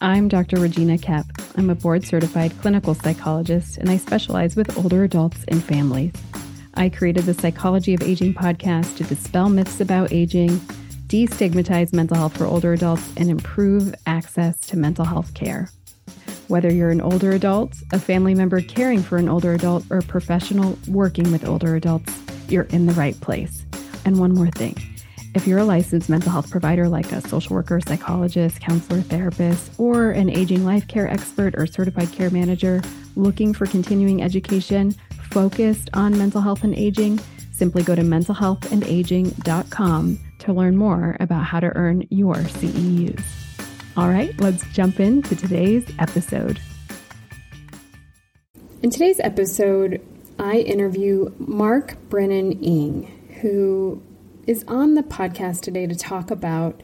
I'm Dr. Regina Koepp. I'm a board certified clinical psychologist and I specialize with older adults and families. I created the Psychology of Aging podcast to dispel myths about aging, destigmatize mental health for older adults, and improve access to mental health care. Whether you're an older adult, a family member caring for an older adult, or a professional working with older adults, you're in the right place. And one more thing if you're a licensed mental health provider like a social worker, psychologist, counselor, therapist, or an aging life care expert or certified care manager looking for continuing education focused on mental health and aging, simply go to mentalhealthandaging.com to learn more about how to earn your CEUs. All right, let's jump into today's episode. In today's episode, I interview Mark Brennan Ing, who is on the podcast today to talk about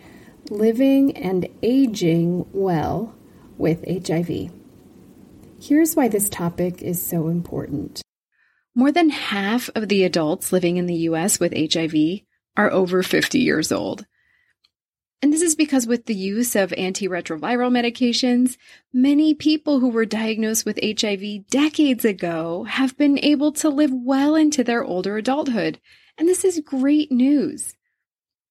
living and aging well with HIV. Here's why this topic is so important. More than half of the adults living in the US with HIV are over 50 years old. And this is because with the use of antiretroviral medications, many people who were diagnosed with HIV decades ago have been able to live well into their older adulthood and this is great news.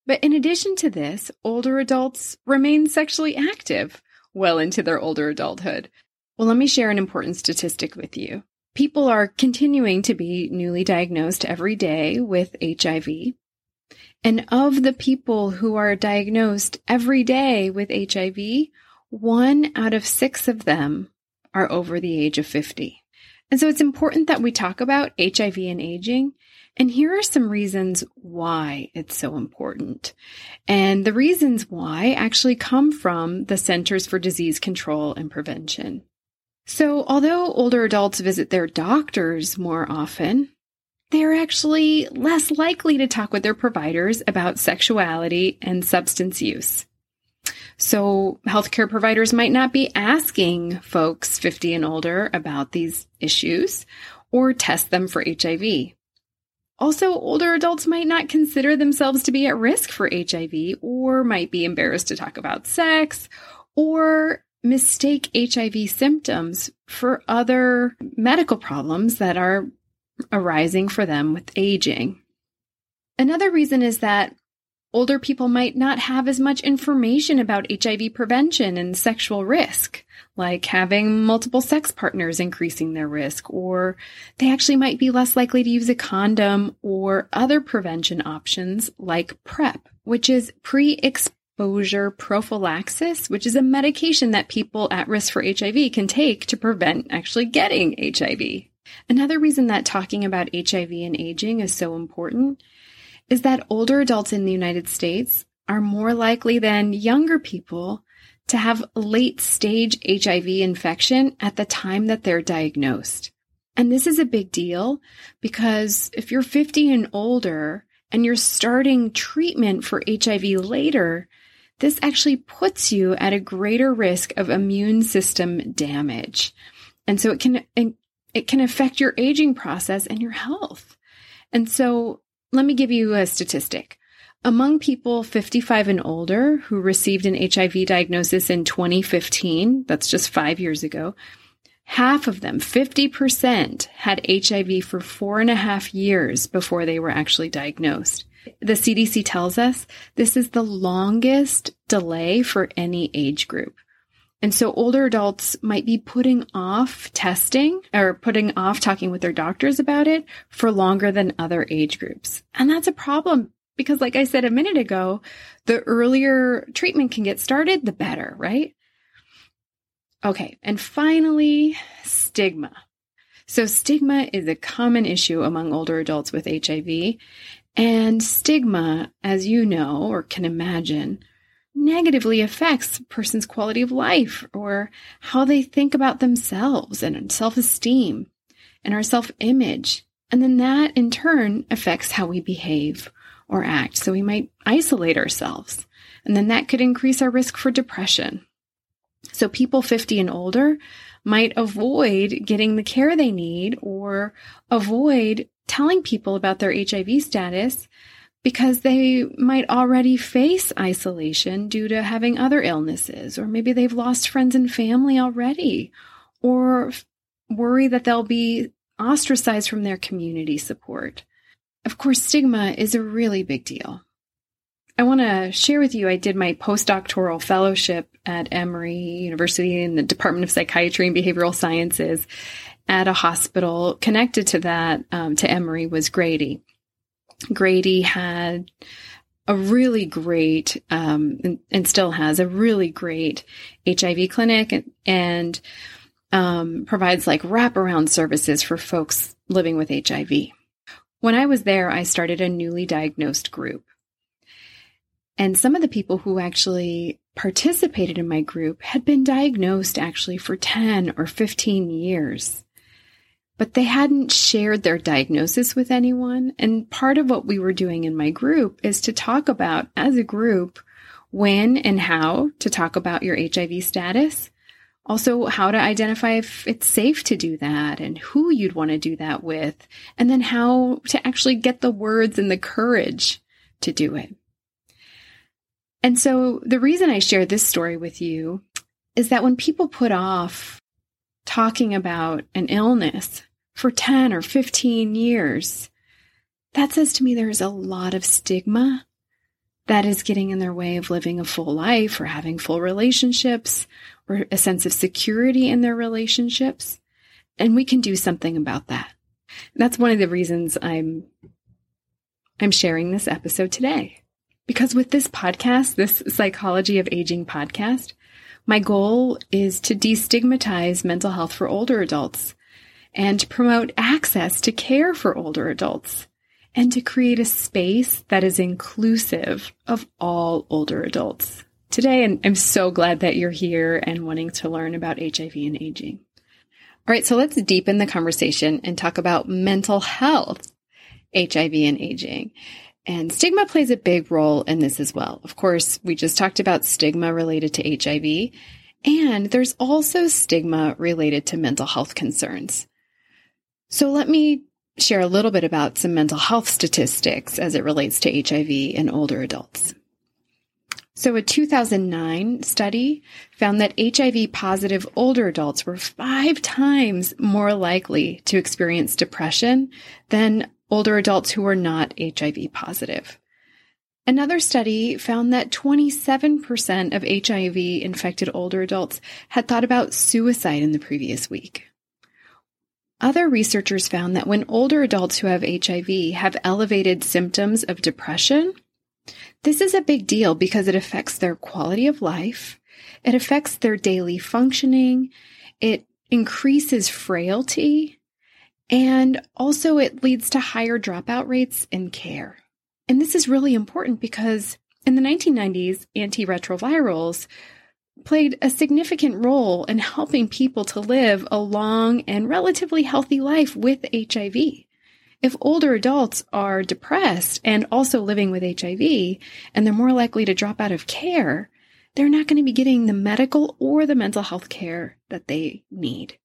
But in addition to this, older adults remain sexually active well into their older adulthood. Well, let me share an important statistic with you. People are continuing to be newly diagnosed every day with HIV. And of the people who are diagnosed every day with HIV, one out of six of them are over the age of 50. And so it's important that we talk about HIV and aging and here are some reasons why it's so important. And the reasons why actually come from the Centers for Disease Control and Prevention. So, although older adults visit their doctors more often, they're actually less likely to talk with their providers about sexuality and substance use. So, healthcare providers might not be asking folks 50 and older about these issues or test them for HIV. Also, older adults might not consider themselves to be at risk for HIV or might be embarrassed to talk about sex or mistake HIV symptoms for other medical problems that are arising for them with aging. Another reason is that older people might not have as much information about HIV prevention and sexual risk, like having multiple sex partners increasing their risk, or they actually might be less likely to use a condom or other prevention options like PrEP, which is pre exposure prophylaxis, which is a medication that people at risk for HIV can take to prevent actually getting HIV. Another reason that talking about HIV and aging is so important is that older adults in the United States are more likely than younger people to have late stage HIV infection at the time that they're diagnosed. And this is a big deal because if you're 50 and older and you're starting treatment for HIV later, this actually puts you at a greater risk of immune system damage. And so it can it can affect your aging process and your health. And so let me give you a statistic. Among people 55 and older who received an HIV diagnosis in 2015, that's just five years ago, half of them, 50%, had HIV for four and a half years before they were actually diagnosed. The CDC tells us this is the longest delay for any age group. And so older adults might be putting off testing or putting off talking with their doctors about it for longer than other age groups. And that's a problem because, like I said a minute ago, the earlier treatment can get started, the better, right? Okay. And finally, stigma. So stigma is a common issue among older adults with HIV. And stigma, as you know or can imagine, negatively affects a person's quality of life or how they think about themselves and self esteem and our self image. And then that in turn affects how we behave or act. So we might isolate ourselves. And then that could increase our risk for depression. So people 50 and older might avoid getting the care they need or avoid telling people about their HIV status because they might already face isolation due to having other illnesses, or maybe they've lost friends and family already, or worry that they'll be ostracized from their community support. Of course, stigma is a really big deal. I want to share with you I did my postdoctoral fellowship at Emory University in the Department of Psychiatry and Behavioral Sciences at a hospital connected to that, um, to Emory, was Grady. Grady had a really great, um, and, and, still has a really great HIV clinic and, and um, provides like wraparound services for folks living with HIV. When I was there, I started a newly diagnosed group. And some of the people who actually participated in my group had been diagnosed actually for 10 or 15 years but they hadn't shared their diagnosis with anyone. And part of what we were doing in my group is to talk about, as a group, when and how to talk about your HIV status. Also, how to identify if it's safe to do that and who you'd want to do that with, and then how to actually get the words and the courage to do it. And so, the reason I share this story with you is that when people put off talking about an illness for 10 or 15 years, that says to me there is a lot of stigma that is getting in their way of living a full life or having full relationships or a sense of security in their relationships. And we can do something about that. That's one of the reasons I'm I'm sharing this episode today. Because with this podcast, this Psychology of Aging podcast, my goal is to destigmatize mental health for older adults and to promote access to care for older adults and to create a space that is inclusive of all older adults. Today, and I'm so glad that you're here and wanting to learn about HIV and aging. All right, so let's deepen the conversation and talk about mental health, HIV and aging. And stigma plays a big role in this as well. Of course, we just talked about stigma related to HIV, and there's also stigma related to mental health concerns. So let me share a little bit about some mental health statistics as it relates to HIV in older adults. So, a 2009 study found that HIV positive older adults were five times more likely to experience depression than older adults who were not HIV positive. Another study found that 27% of HIV infected older adults had thought about suicide in the previous week. Other researchers found that when older adults who have HIV have elevated symptoms of depression, this is a big deal because it affects their quality of life, it affects their daily functioning, it increases frailty, and also, it leads to higher dropout rates in care. And this is really important because in the 1990s, antiretrovirals played a significant role in helping people to live a long and relatively healthy life with HIV. If older adults are depressed and also living with HIV, and they're more likely to drop out of care, they're not going to be getting the medical or the mental health care that they need.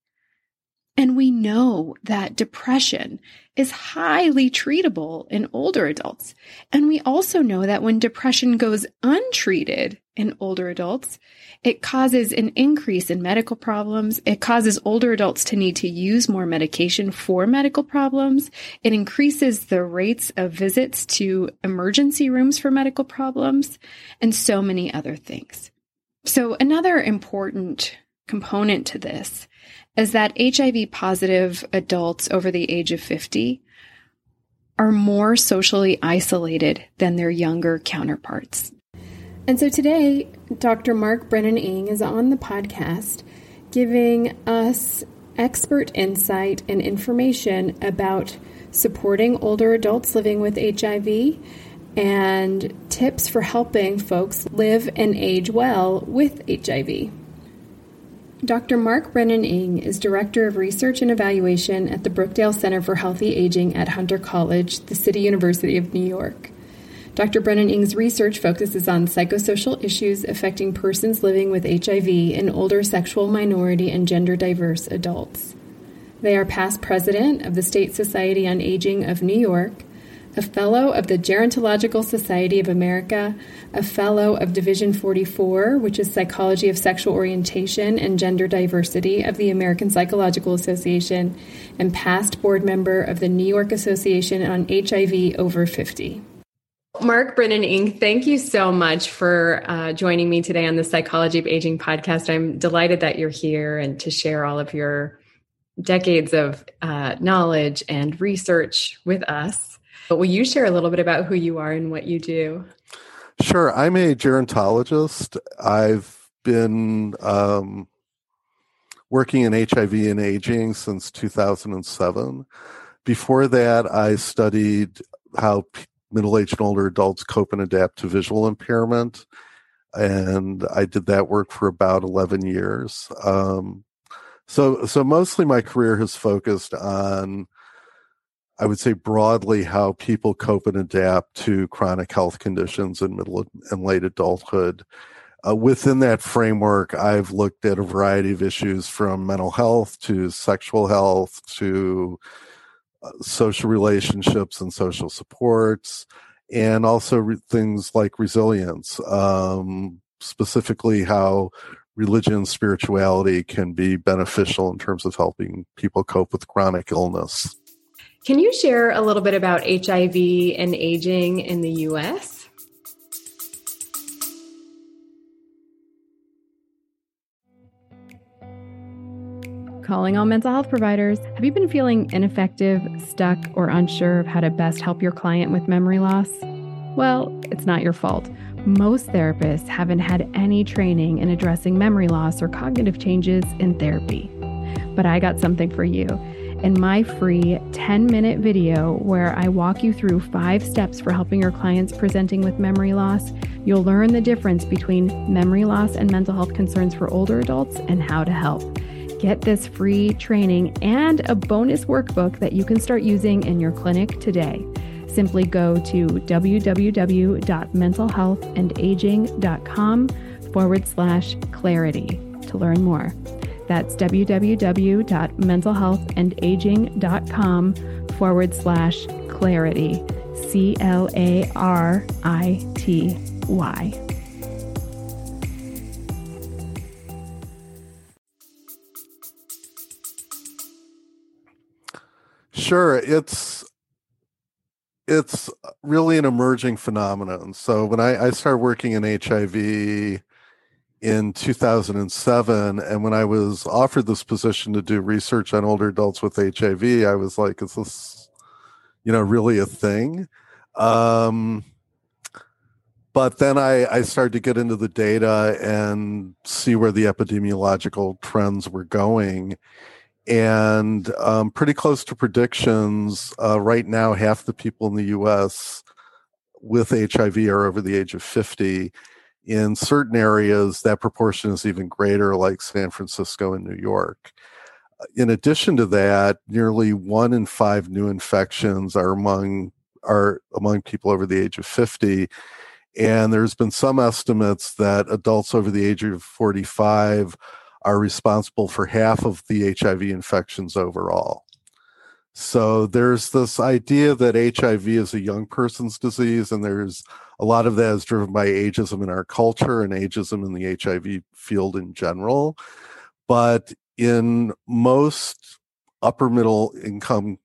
And we know that depression is highly treatable in older adults. And we also know that when depression goes untreated in older adults, it causes an increase in medical problems. It causes older adults to need to use more medication for medical problems. It increases the rates of visits to emergency rooms for medical problems and so many other things. So another important component to this is that HIV positive adults over the age of 50 are more socially isolated than their younger counterparts. And so today, Dr. Mark Brennan Ing is on the podcast giving us expert insight and information about supporting older adults living with HIV and tips for helping folks live and age well with HIV. Dr. Mark Brennan Ing is Director of Research and Evaluation at the Brookdale Center for Healthy Aging at Hunter College, the City University of New York. Dr. Brennan Ing's research focuses on psychosocial issues affecting persons living with HIV in older sexual minority and gender diverse adults. They are past president of the State Society on Aging of New York, a Fellow of the Gerontological Society of America, a Fellow of Division 44, which is Psychology of Sexual Orientation and Gender Diversity of the American Psychological Association, and past board member of the New York Association on HIV over 50. Mark Brennan Ing, thank you so much for uh, joining me today on the Psychology of Aging podcast. I'm delighted that you're here and to share all of your decades of uh, knowledge and research with us. But will you share a little bit about who you are and what you do? Sure. I'm a gerontologist. I've been um, working in HIV and aging since 2007. Before that, I studied how middle aged and older adults cope and adapt to visual impairment. And I did that work for about 11 years. Um, so, so mostly my career has focused on, I would say broadly, how people cope and adapt to chronic health conditions in middle and late adulthood. Uh, within that framework, I've looked at a variety of issues from mental health to sexual health to uh, social relationships and social supports, and also re- things like resilience, um, specifically how religion and spirituality can be beneficial in terms of helping people cope with chronic illness. Can you share a little bit about HIV and aging in the US? Calling all mental health providers. Have you been feeling ineffective, stuck, or unsure of how to best help your client with memory loss? Well, it's not your fault. Most therapists haven't had any training in addressing memory loss or cognitive changes in therapy. But I got something for you. In my free 10 minute video, where I walk you through five steps for helping your clients presenting with memory loss, you'll learn the difference between memory loss and mental health concerns for older adults and how to help. Get this free training and a bonus workbook that you can start using in your clinic today simply go to www.mentalhealthandaging.com forward slash clarity to learn more. That's www.mentalhealthandaging.com forward slash clarity. C L A R I T Y. Sure. It's it's really an emerging phenomenon. So when I, I started working in HIV in 2007, and when I was offered this position to do research on older adults with HIV, I was like, "Is this, you know, really a thing?" Um, but then I, I started to get into the data and see where the epidemiological trends were going and um, pretty close to predictions. Uh, right now, half the people in the U.S. with HIV are over the age of 50. In certain areas, that proportion is even greater, like San Francisco and New York. In addition to that, nearly one in five new infections are among are among people over the age of 50. And there's been some estimates that adults over the age of 45 are responsible for half of the HIV infections overall. So there's this idea that HIV is a young person's disease, and there's a lot of that is driven by ageism in our culture and ageism in the HIV field in general. But in most upper middle income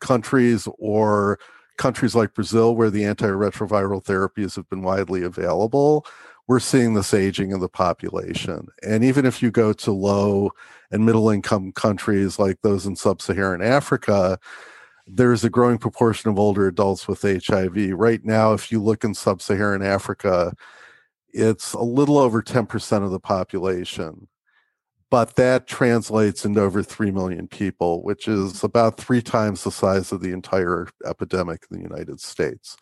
countries or countries like Brazil, where the antiretroviral therapies have been widely available, we're seeing this aging of the population. And even if you go to low and middle income countries like those in sub Saharan Africa, there's a growing proportion of older adults with HIV. Right now, if you look in sub Saharan Africa, it's a little over 10% of the population. But that translates into over 3 million people, which is about three times the size of the entire epidemic in the United States.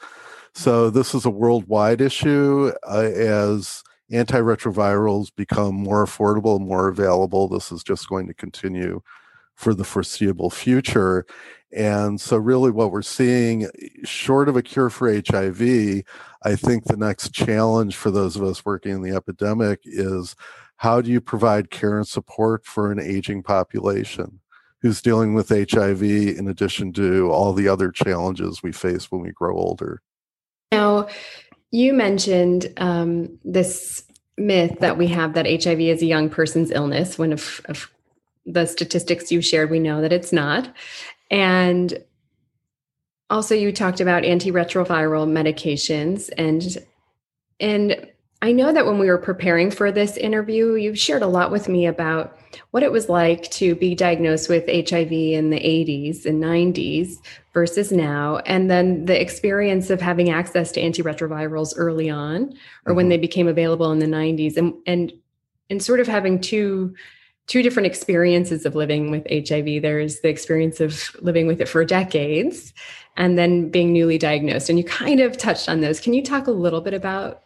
So this is a worldwide issue uh, as antiretrovirals become more affordable, more available. This is just going to continue for the foreseeable future. And so, really, what we're seeing, short of a cure for HIV, I think the next challenge for those of us working in the epidemic is how do you provide care and support for an aging population? who's dealing with HIV in addition to all the other challenges we face when we grow older. Now, you mentioned um, this myth that we have that HIV is a young person's illness. When of, of the statistics you shared, we know that it's not. And also, you talked about antiretroviral medications and and I know that when we were preparing for this interview, you shared a lot with me about what it was like to be diagnosed with HIV in the 80s and 90s versus now, and then the experience of having access to antiretrovirals early on, or mm-hmm. when they became available in the 90s, and and and sort of having two two different experiences of living with HIV. There's the experience of living with it for decades, and then being newly diagnosed. And you kind of touched on those. Can you talk a little bit about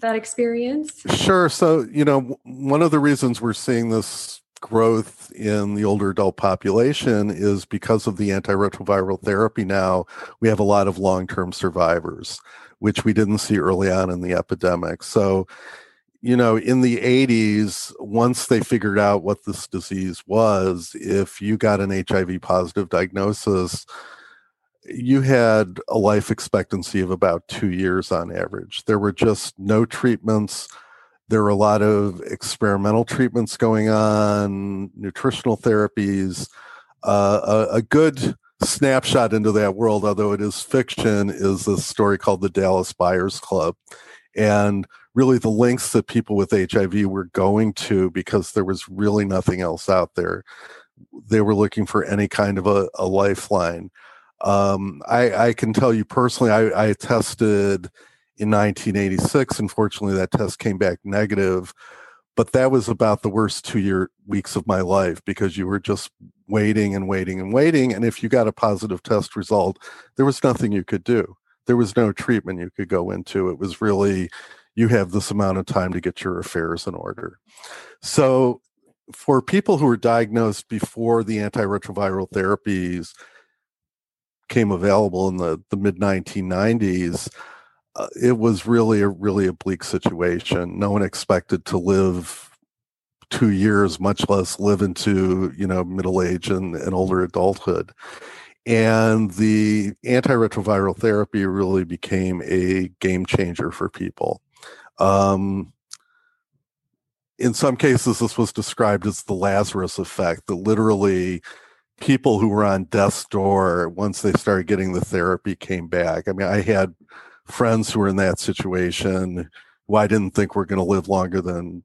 that experience? Sure. So, you know, one of the reasons we're seeing this growth in the older adult population is because of the antiretroviral therapy now. We have a lot of long term survivors, which we didn't see early on in the epidemic. So, you know, in the 80s, once they figured out what this disease was, if you got an HIV positive diagnosis, you had a life expectancy of about two years on average. There were just no treatments. There were a lot of experimental treatments going on, nutritional therapies. Uh, a, a, good snapshot into that world, although it is fiction, is a story called the Dallas Buyers Club. And really, the lengths that people with HIV were going to because there was really nothing else out there. They were looking for any kind of a, a lifeline. Um, I, I, can tell you personally, I, I, tested in 1986. Unfortunately, that test came back negative, but that was about the worst two year weeks of my life because you were just waiting and waiting and waiting. And if you got a positive test result, there was nothing you could do. There was no treatment you could go into. It was really, you have this amount of time to get your affairs in order. So, for people who were diagnosed before the antiretroviral therapies, came available in the, the mid 1990s, uh, it was really a really a bleak situation. No one expected to live two years, much less live into you know middle age and, and older adulthood. And the antiretroviral therapy really became a game changer for people. Um, in some cases, this was described as the Lazarus effect, that literally people who were on death's door once they started getting the therapy came back. I mean, I had friends who were in that situation who I didn't think were going to live longer than,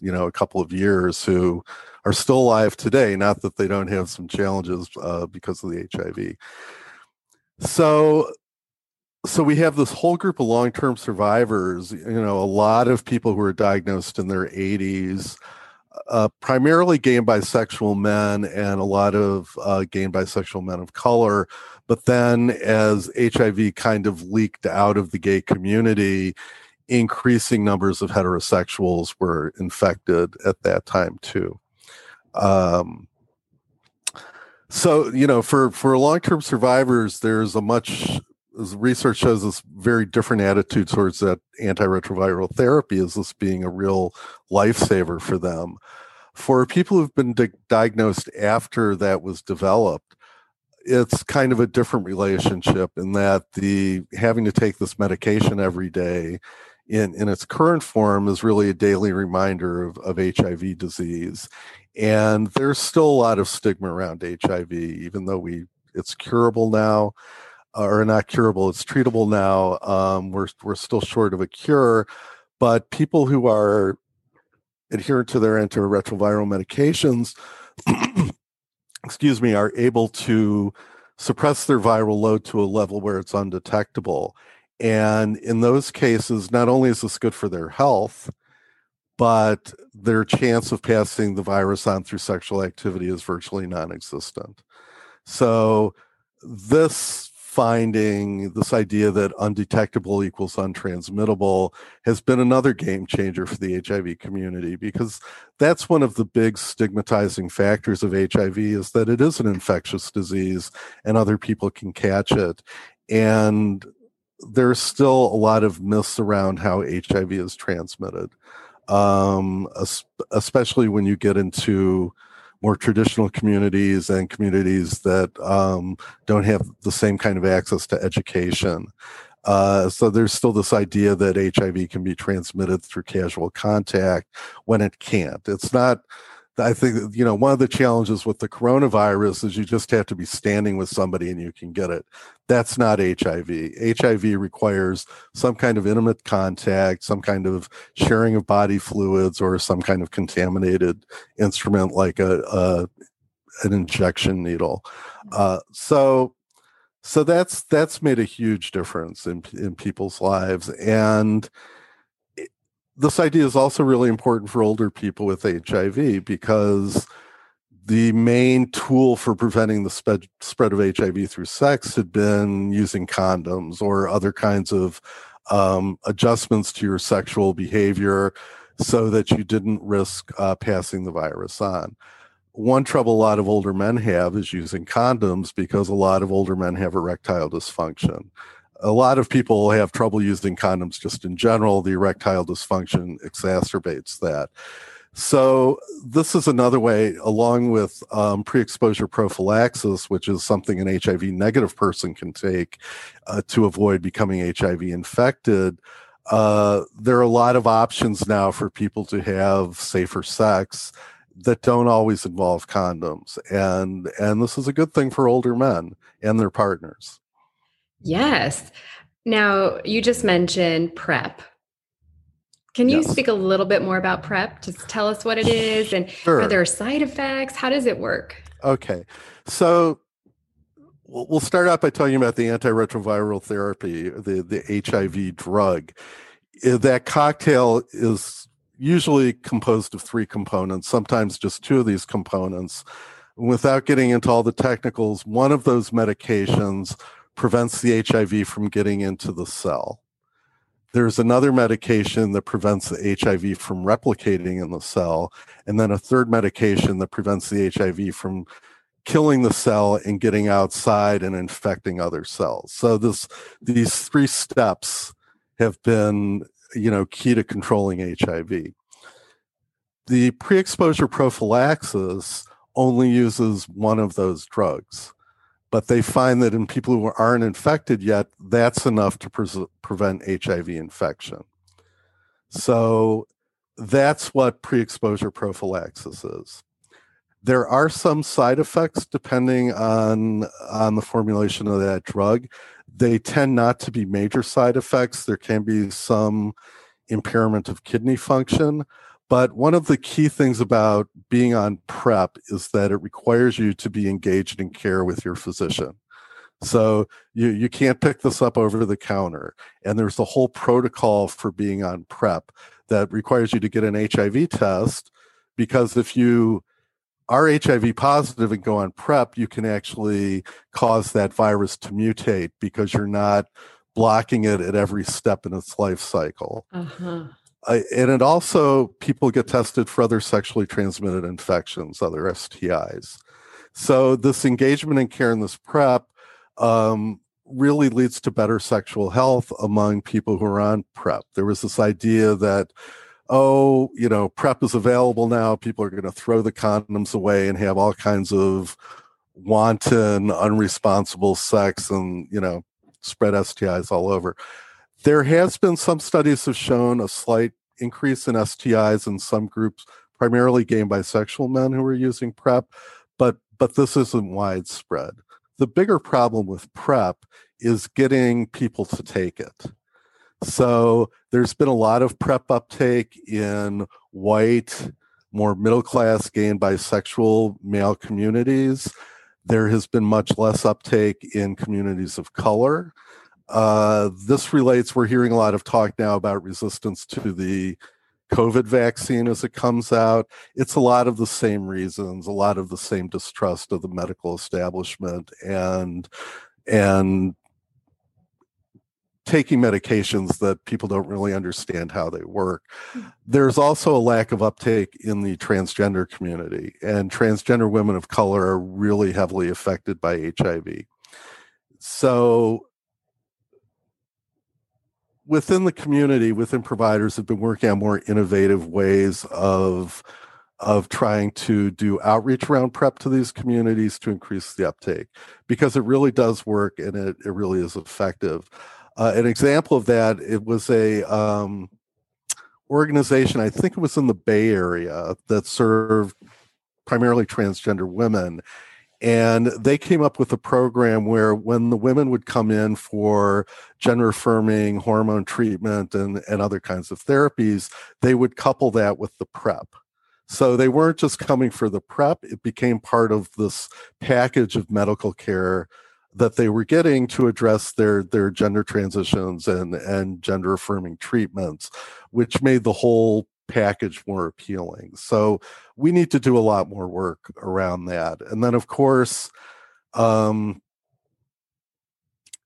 you know, a couple of years who are still alive today. Not that they don't have some challenges uh, because of the HIV. So, so we have this whole group of long-term survivors. You know, a lot of people who are diagnosed in their 80s uh, primarily gay and bisexual men and a lot of uh, gay and bisexual men of color. But then, as HIV kind of leaked out of the gay community, increasing numbers of heterosexuals were infected at that time too. Um, so you know, for for long-term survivors, there's a much research shows this very different attitude towards that antiretroviral therapy as this being a real lifesaver for them. For people who've been di- diagnosed after that was developed, it's kind of a different relationship in that the having to take this medication every day in, in its current form is really a daily reminder of, of HIV disease. And there's still a lot of stigma around HIV, even though we it's curable now or not curable, it's treatable now. Um, we're, we're still short of a cure, but people who are adherent to their antiretroviral medications, excuse me, are able to suppress their viral load to a level where it's undetectable. And in those cases, not only is this good for their health, but their chance of passing the virus on through sexual activity is virtually non existent. So, this finding this idea that undetectable equals untransmittable has been another game changer for the HIV community because that's one of the big stigmatizing factors of HIV is that it is an infectious disease and other people can catch it. And there's still a lot of myths around how HIV is transmitted um, especially when you get into more traditional communities and communities that um, don't have the same kind of access to education. Uh, so there's still this idea that HIV can be transmitted through casual contact when it can't. It's not I think you know one of the challenges with the coronavirus is you just have to be standing with somebody and you can get it. That's not HIV. HIV requires some kind of intimate contact, some kind of sharing of body fluids, or some kind of contaminated instrument like a, a an injection needle. Uh, so so that's that's made a huge difference in in people's lives and this idea is also really important for older people with HIV because the main tool for preventing the spread, spread of HIV through sex had been using condoms or other kinds of um, adjustments to your sexual behavior so that you didn't risk uh, passing the virus on. One trouble a lot of older men have is using condoms because a lot of older men have erectile dysfunction a lot of people have trouble using condoms just in general. The erectile dysfunction exacerbates that. So, this is another way, along with um, pre exposure prophylaxis, which is something an HIV negative person can take uh, to avoid becoming HIV infected. Uh, there are a lot of options now for people to have safer sex that don't always involve condoms and and this is a good thing for older men and their partners Yes. Now, you just mentioned PrEP. Can you yes. speak a little bit more about PrEP? Just tell us what it is and sure. are there side effects? How does it work? Okay. So we'll start out by talking about the antiretroviral therapy, the, the HIV drug. Eh, that cocktail is usually composed of three components, sometimes just two of these components. Without getting into all the technicals, one of those medications prevents the HIV from getting into the cell. There's another medication that prevents the HIV from replicating in the cell, and then a third medication that prevents the HIV from killing the cell and getting outside and infecting other cells. So this these three steps have been, you know, key to controlling HIV. The pre-exposure prophylaxis only uses one of those drugs but they find that in people who aren't infected yet, that's enough to pre- prevent HIV infection. So that's what pre exposure prophylaxis is. There are some side effects depending on, on the formulation of that drug. They tend not to be major side effects. There can be some impairment of kidney function, but one of the key things about being on PrEP is that it requires you to be engaged in care with your physician. So you, you can't pick this up over the counter. And there's a whole protocol for being on PrEP that requires you to get an HIV test because if you are HIV positive and go on PrEP, you can actually cause that virus to mutate because you're not blocking it at every step in its life cycle. Uh-huh. And it also people get tested for other sexually transmitted infections, other STIs. So this engagement in care and this PrEP um, really leads to better sexual health among people who are on PrEP. There was this idea that oh, you know, PrEP is available now. People are going to throw the condoms away and have all kinds of wanton, unresponsible sex and, you know, spread STIs all over. There has been some studies have shown a slight increase in STIs in some groups, primarily gay and bisexual men who are using PrEP, but but this isn't widespread. The bigger problem with PrEP is getting people to take it. So there's been a lot of PrEP uptake in white, more middle class gay and bisexual male communities. There has been much less uptake in communities of color. Uh, this relates, we're hearing a lot of talk now about resistance to the COVID vaccine as it comes out. It's a lot of the same reasons, a lot of the same distrust of the medical establishment and and taking medications that people don't really understand how they work. Hmm. There's also a lack of uptake in the transgender community, and transgender women of color are really heavily affected by HIV. So within the community, within providers, have been working on more innovative ways of of trying to do outreach around PrEP to these communities to increase the uptake because it really does work and it, it really is effective. Uh, an example of that, it was a um, organization, I think it was in the Bay Area, that served primarily transgender women. And they came up with a program where when the women would come in for gender affirming hormone treatment and, and other kinds of therapies, they would couple that with the PrEP. So they weren't just coming for the PrEP, it became part of this package of medical care that they were getting to address their their gender transitions and and gender affirming treatments which made the whole package more appealing. So we need to do a lot more work around that. And then of course um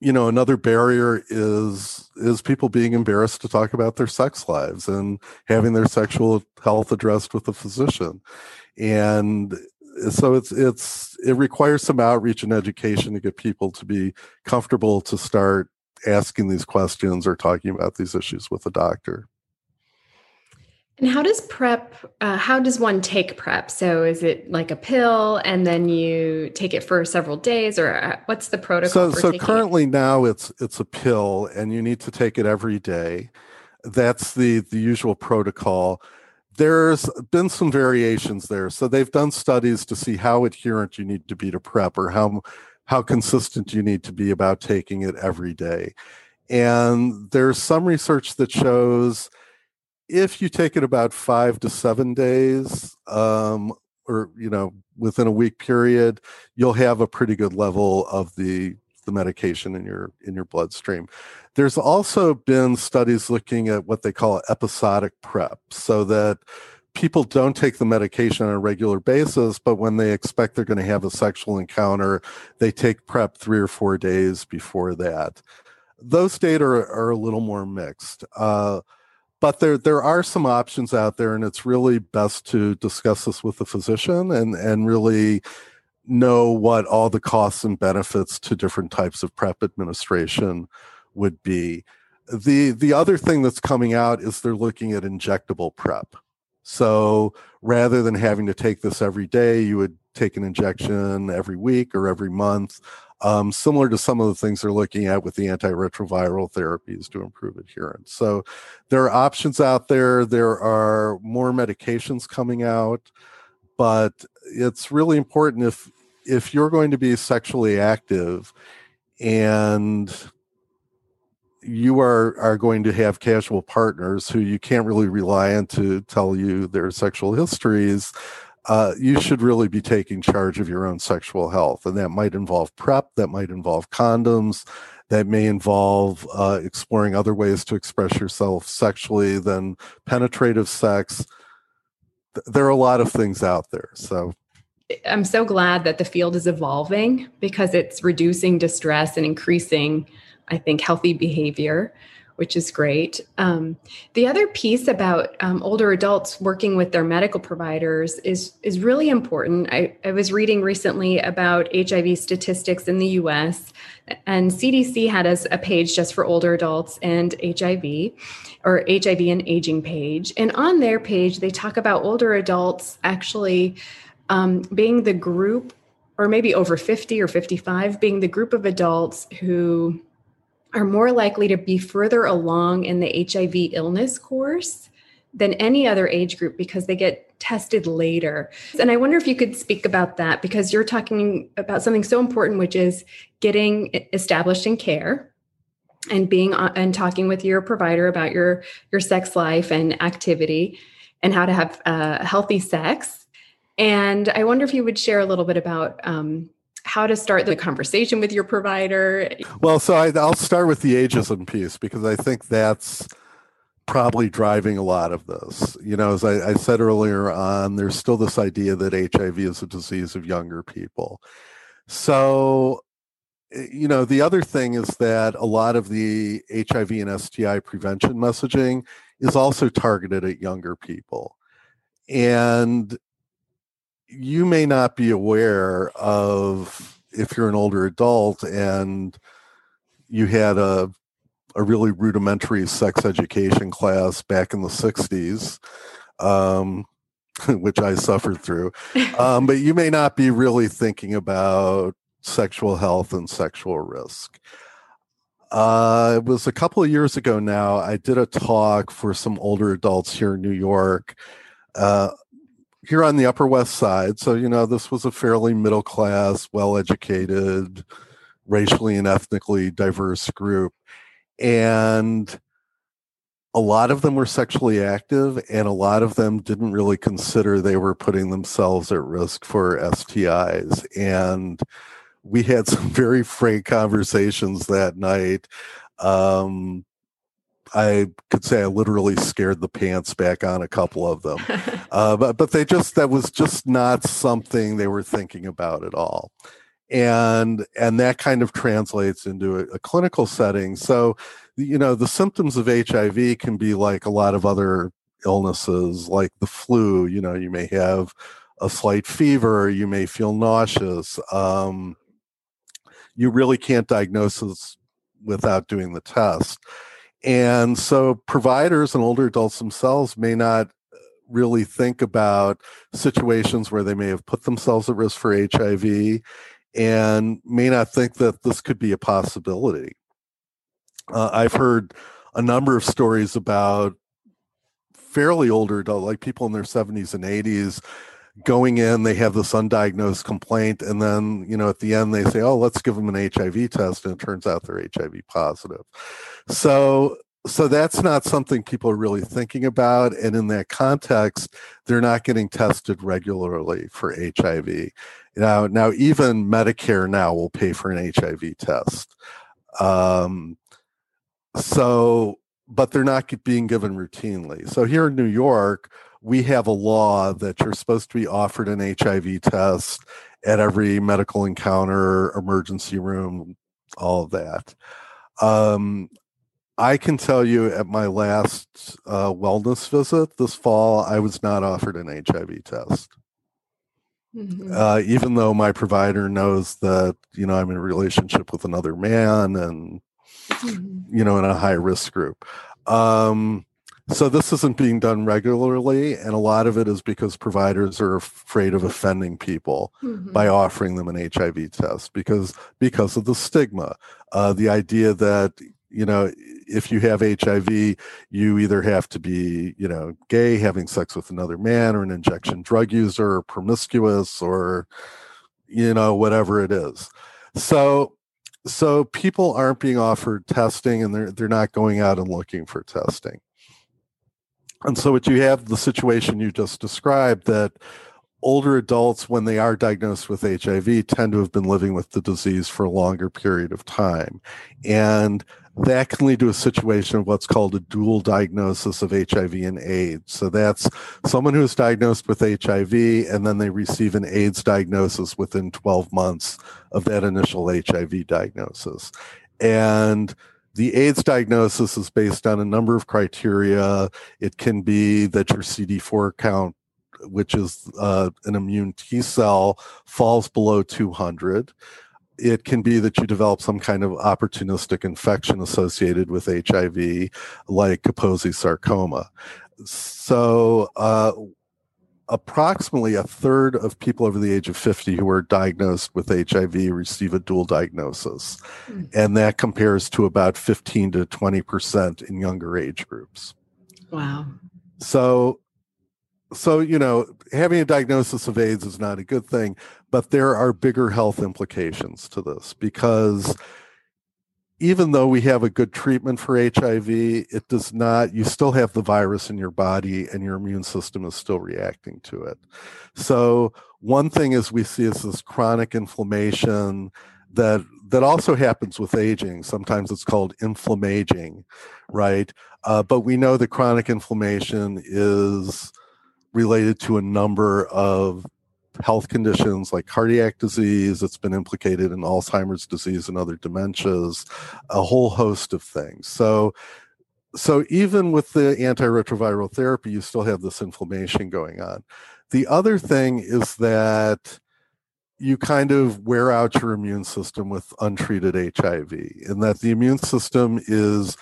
you know another barrier is is people being embarrassed to talk about their sex lives and having their sexual health addressed with a physician. And so it's it's it requires some outreach and education to get people to be comfortable to start asking these questions or talking about these issues with a doctor and how does prep uh, how does one take prep so is it like a pill and then you take it for several days or uh, what's the protocol so so currently it? now it's it's a pill and you need to take it every day that's the the usual protocol there's been some variations there. So they've done studies to see how adherent you need to be to PrEP or how how consistent you need to be about taking it every day. And there's some research that shows if you take it about five to seven days, um, or you know, within a week period, you'll have a pretty good level of the the medication in your in your bloodstream. There's also been studies looking at what they call episodic PrEP, so that people don't take the medication on a regular basis, but when they expect they're going to have a sexual encounter, they take PrEP three or four days before that. Those data are, are a little more mixed. Uh, but there there are some options out there, and it's really best to discuss this with the physician and and really know what all the costs and benefits to different types of prep administration would be. The the other thing that's coming out is they're looking at injectable prep. So rather than having to take this every day, you would take an injection every week or every month, um, similar to some of the things they're looking at with the antiretroviral therapies to improve adherence. So there are options out there. There are more medications coming out but it's really important if if you're going to be sexually active and you are are going to have casual partners who you can't really rely on to tell you their sexual histories uh, you should really be taking charge of your own sexual health and that might involve prep that might involve condoms that may involve uh, exploring other ways to express yourself sexually than penetrative sex there are a lot of things out there. So I'm so glad that the field is evolving because it's reducing distress and increasing, I think, healthy behavior, which is great. Um, the other piece about um, older adults working with their medical providers is is really important. I, I was reading recently about HIV statistics in the U.S. and CDC had a, a page just for older adults and HIV or HIV and aging page. And on their page, they talk about older adults actually um, being the group, or maybe over 50 or 55, being the group of adults who are more likely to be further along in the HIV illness course than any other age group because they get tested later. And I wonder if you could speak about that because you're talking about something so important, which is getting established in care and being and talking with your provider about your your sex life and activity and how to have uh, healthy sex and i wonder if you would share a little bit about um, how to start the conversation with your provider. Well so I, i'll start with the ageism piece because i think that's probably driving a lot of this. You know as I, I said earlier on there's still this idea that hiv is a disease of younger people. So Eh, you know, the other thing is that a lot of the HIV and STI prevention messaging is also targeted at younger people. And you may not be aware of if you're an older adult and you had a a really rudimentary sex education class back in the 60s um, which I suffered through. Um, but you may not be really thinking about sexual health and sexual risk. Uh, it was a couple of years ago now. I did a talk for some older adults here in New York, uh, here on the Upper West Side. So, you know, this was a fairly middle class, well educated, racially and ethnically diverse group. And a lot of them were sexually active, and a lot of them didn't really consider they were putting themselves at risk for STIs. And we had some very frank conversations that night. Um, I could say I literally scared the pants back on a couple of them, uh, but but they just that was just not something they were thinking about at all, and and that kind of translates into a, a clinical setting. So, you know, the symptoms of HIV can be like a lot of other illnesses, like the flu. You know, you may have a slight fever, you may feel nauseous. Um, you really can't diagnose this without doing the test. And so providers and older adults themselves may not really think about situations where they may have put themselves at risk for HIV and may not think that this could be a possibility. Uh, I've heard a number of stories about fairly older adult, like people in their 70s and 80s, going in, they have this undiagnosed complaint, and then you know at the end they say, "Oh, let's give them an HIV test," and it turns out they're HIV positive. So so that's not something people are really thinking about and in that context they're not getting tested regularly for hiv now now even medicare now will pay for an hiv test. Um, so but they're not being given routinely. So here in new york we have a law that you're supposed to be offered an HIV test at every medical encounter, emergency room, all of that. Um, I can tell you at my last uh, wellness visit this fall, I was not offered an HIV test. Mm-hmm. Uh, even though my provider knows that you know I'm in a relationship with another man and mm-hmm. you know in a high risk group, um, so this isn't being done regularly, and a lot of it is because providers are afraid of offending people mm-hmm. by offering them an HIV test because because of the stigma, uh, the idea that you know if you have HIV, you either have to be you know gay, having sex with another man, or an injection drug user, or promiscuous, or you know whatever it is. So so people aren't being offered testing and they're they're not going out and looking for testing and so, what you have the situation you just described that older adults, when they are diagnosed with HIV, tend to have been living with the disease for a longer period of time. And that can lead to a situation of what's called a dual diagnosis of HIV and AIDS. So that's someone who's diagnosed with HIV and then they receive an AIDS diagnosis within 12 months of that initial HIV diagnosis. And the AIDS diagnosis is based on a number of criteria. It can be that your CD4 count, which is uh, an immune T cell, falls below 200. It can be that you develop some kind of opportunistic infection associated with HIV, like Kaposi sarcoma. So, uh, approximately a third of people over the age of 50 who are diagnosed with HIV receive a dual diagnosis. Mm. And that compares to about 15 to 20% in younger age groups. Wow. So, so, you know, having a diagnosis of AIDS is not a good thing, but there are bigger health implications to this because even though we have a good treatment for HIV, it does not, you still have the virus in your body and your immune system is still reacting to it. So, one thing is we see is this chronic inflammation that that also happens with aging. Sometimes it's called inflammaging, right? Uh, but we know that chronic inflammation is related to a number of health conditions like cardiac disease. It's been implicated in Alzheimer's disease and other dementias, a whole host of things. So, so even with the antiretroviral therapy, you still have this inflammation going on. The other thing is that you kind of wear out your immune system with untreated HIV, and that the immune system is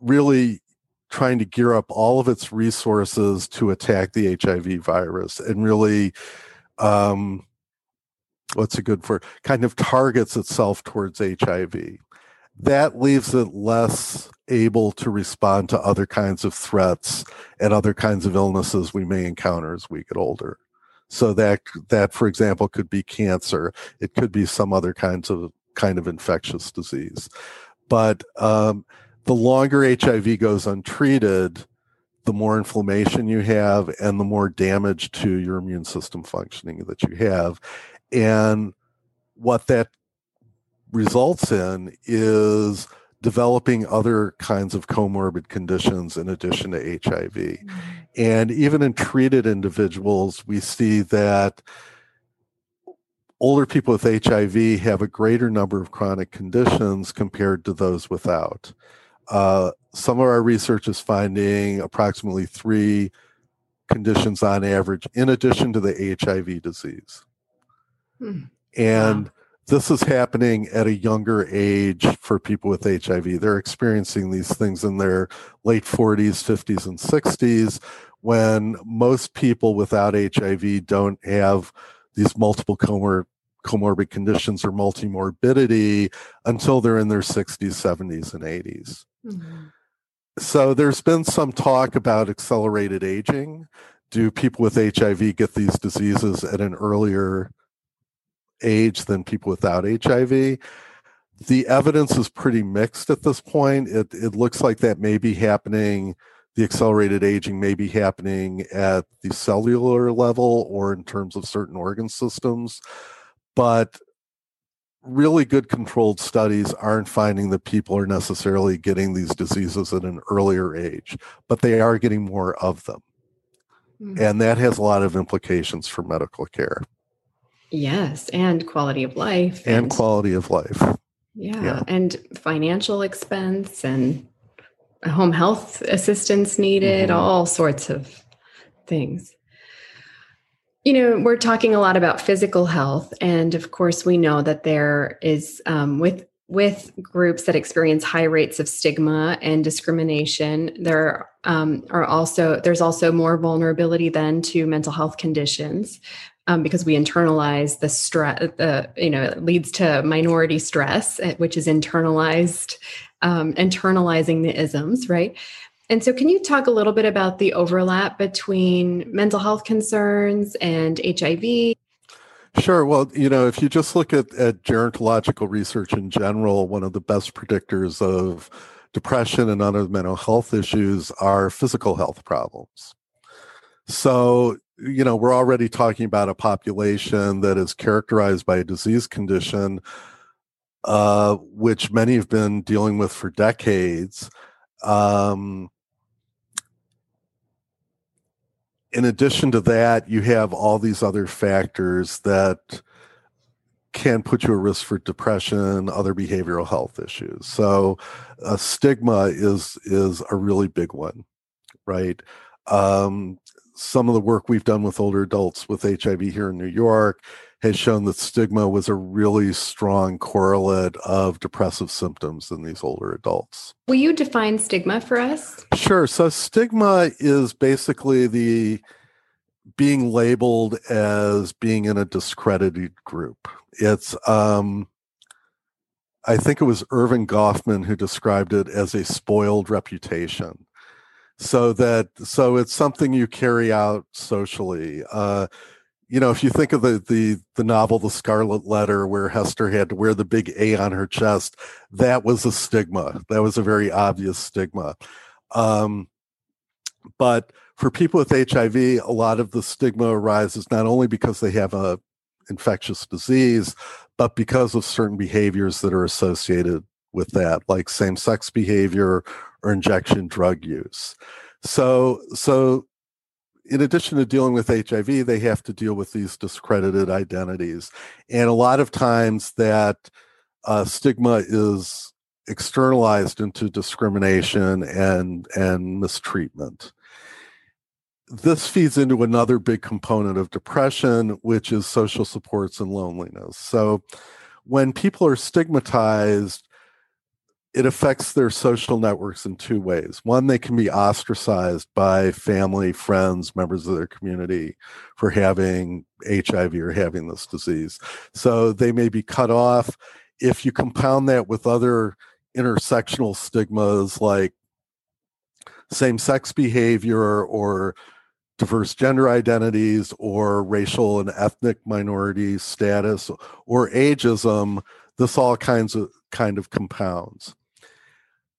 really trying to gear up all of its resources to attack the HIV virus and really, um, what's a good for kind of targets itself towards HIV. That leaves it less able to respond to other kinds of threats and other kinds of illnesses we may encounter as we get older. So that that, for example, could be cancer. It could be some other kinds of kind of infectious disease. But um, the longer HIV goes untreated, the more inflammation you have and the more damage to your immune system functioning that you have. And what that results in is developing other kinds of comorbid conditions in addition to HIV. Mm-hmm. And even in treated individuals, we see that older people with HIV have a greater number of chronic conditions compared to those without. Uh, some of our research is finding approximately three conditions on average in addition to the HIV disease. Hmm. And wow. this is happening at a younger age for people with HIV. They're experiencing these things in their late 40s, 50s, and 60s when most people without HIV don't have these multiple comor- comorbid conditions or multimorbidity until they're in their 60s, 70s, and 80s. Mm-hmm. So there's been some talk about accelerated aging. Do people with HIV get these diseases at an earlier age than people without HIV? The evidence is pretty mixed at this point. It, it looks like that may be happening the accelerated aging may be happening at the cellular level or in terms of certain organ systems. But really good controlled studies aren't finding that people are necessarily getting these diseases at an earlier age, but they are getting more of them. Mm-hmm. And that has a lot of implications for medical care. Yes, and quality of life. And, and quality of life. Yeah, yeah, and financial expense and home health assistance needed, mm-hmm. all sorts of things. You know, we're talking a lot about physical health, and of course, we know that there is um, with with groups that experience high rates of stigma and discrimination. There um, are also there's also more vulnerability then to mental health conditions um, because we internalize the stress. The you know it leads to minority stress, eh, which is internalized um, internalizing the isms, right? And so, can you talk a little bit about the overlap between mental health concerns and HIV? Sure. Well, you know, if you just look at, at gerontological research in general, one of the best predictors of depression and other mental health issues are physical health problems. So, you know, we're already talking about a population that is characterized by a disease condition uh, which many have been dealing with for decades. Um, in addition to that, you have all these other factors that can put you at risk for depression, other behavioral health issues. So, uh, stigma is is a really big one, right? Um, some of the work we've done with older adults with HIV here in New York has shown that stigma was a really strong correlate of depressive symptoms in these older adults. Will you define stigma for us? Sure. So, stigma is basically the being labeled as being in a discredited group. It's, um, I think it was Erving Goffman who described it as a spoiled reputation. So that so it's something you carry out socially. Uh, you know, if you think of the the the novel The Scarlet Letter, where Hester had to wear the big A on her chest, that was a stigma. That was a very obvious stigma. Um, but for people with HIV, a lot of the stigma arises not only because they have a infectious disease, but because of certain behaviors that are associated with that, like same-sex behavior or injection drug use. So, so in addition to dealing with HIV, they have to deal with these discredited identities. And a lot of times that uh, stigma is externalized into discrimination and, and mistreatment. This feeds into another big component of depression, which is social supports and loneliness. So when people are stigmatized, it affects their social networks in two ways. One, they can be ostracized by family, friends, members of their community for having HIV or having this disease. So they may be cut off. If you compound that with other intersectional stigmas like same sex behavior or diverse gender identities or racial and ethnic minority status or ageism, this all kinds of kind of compounds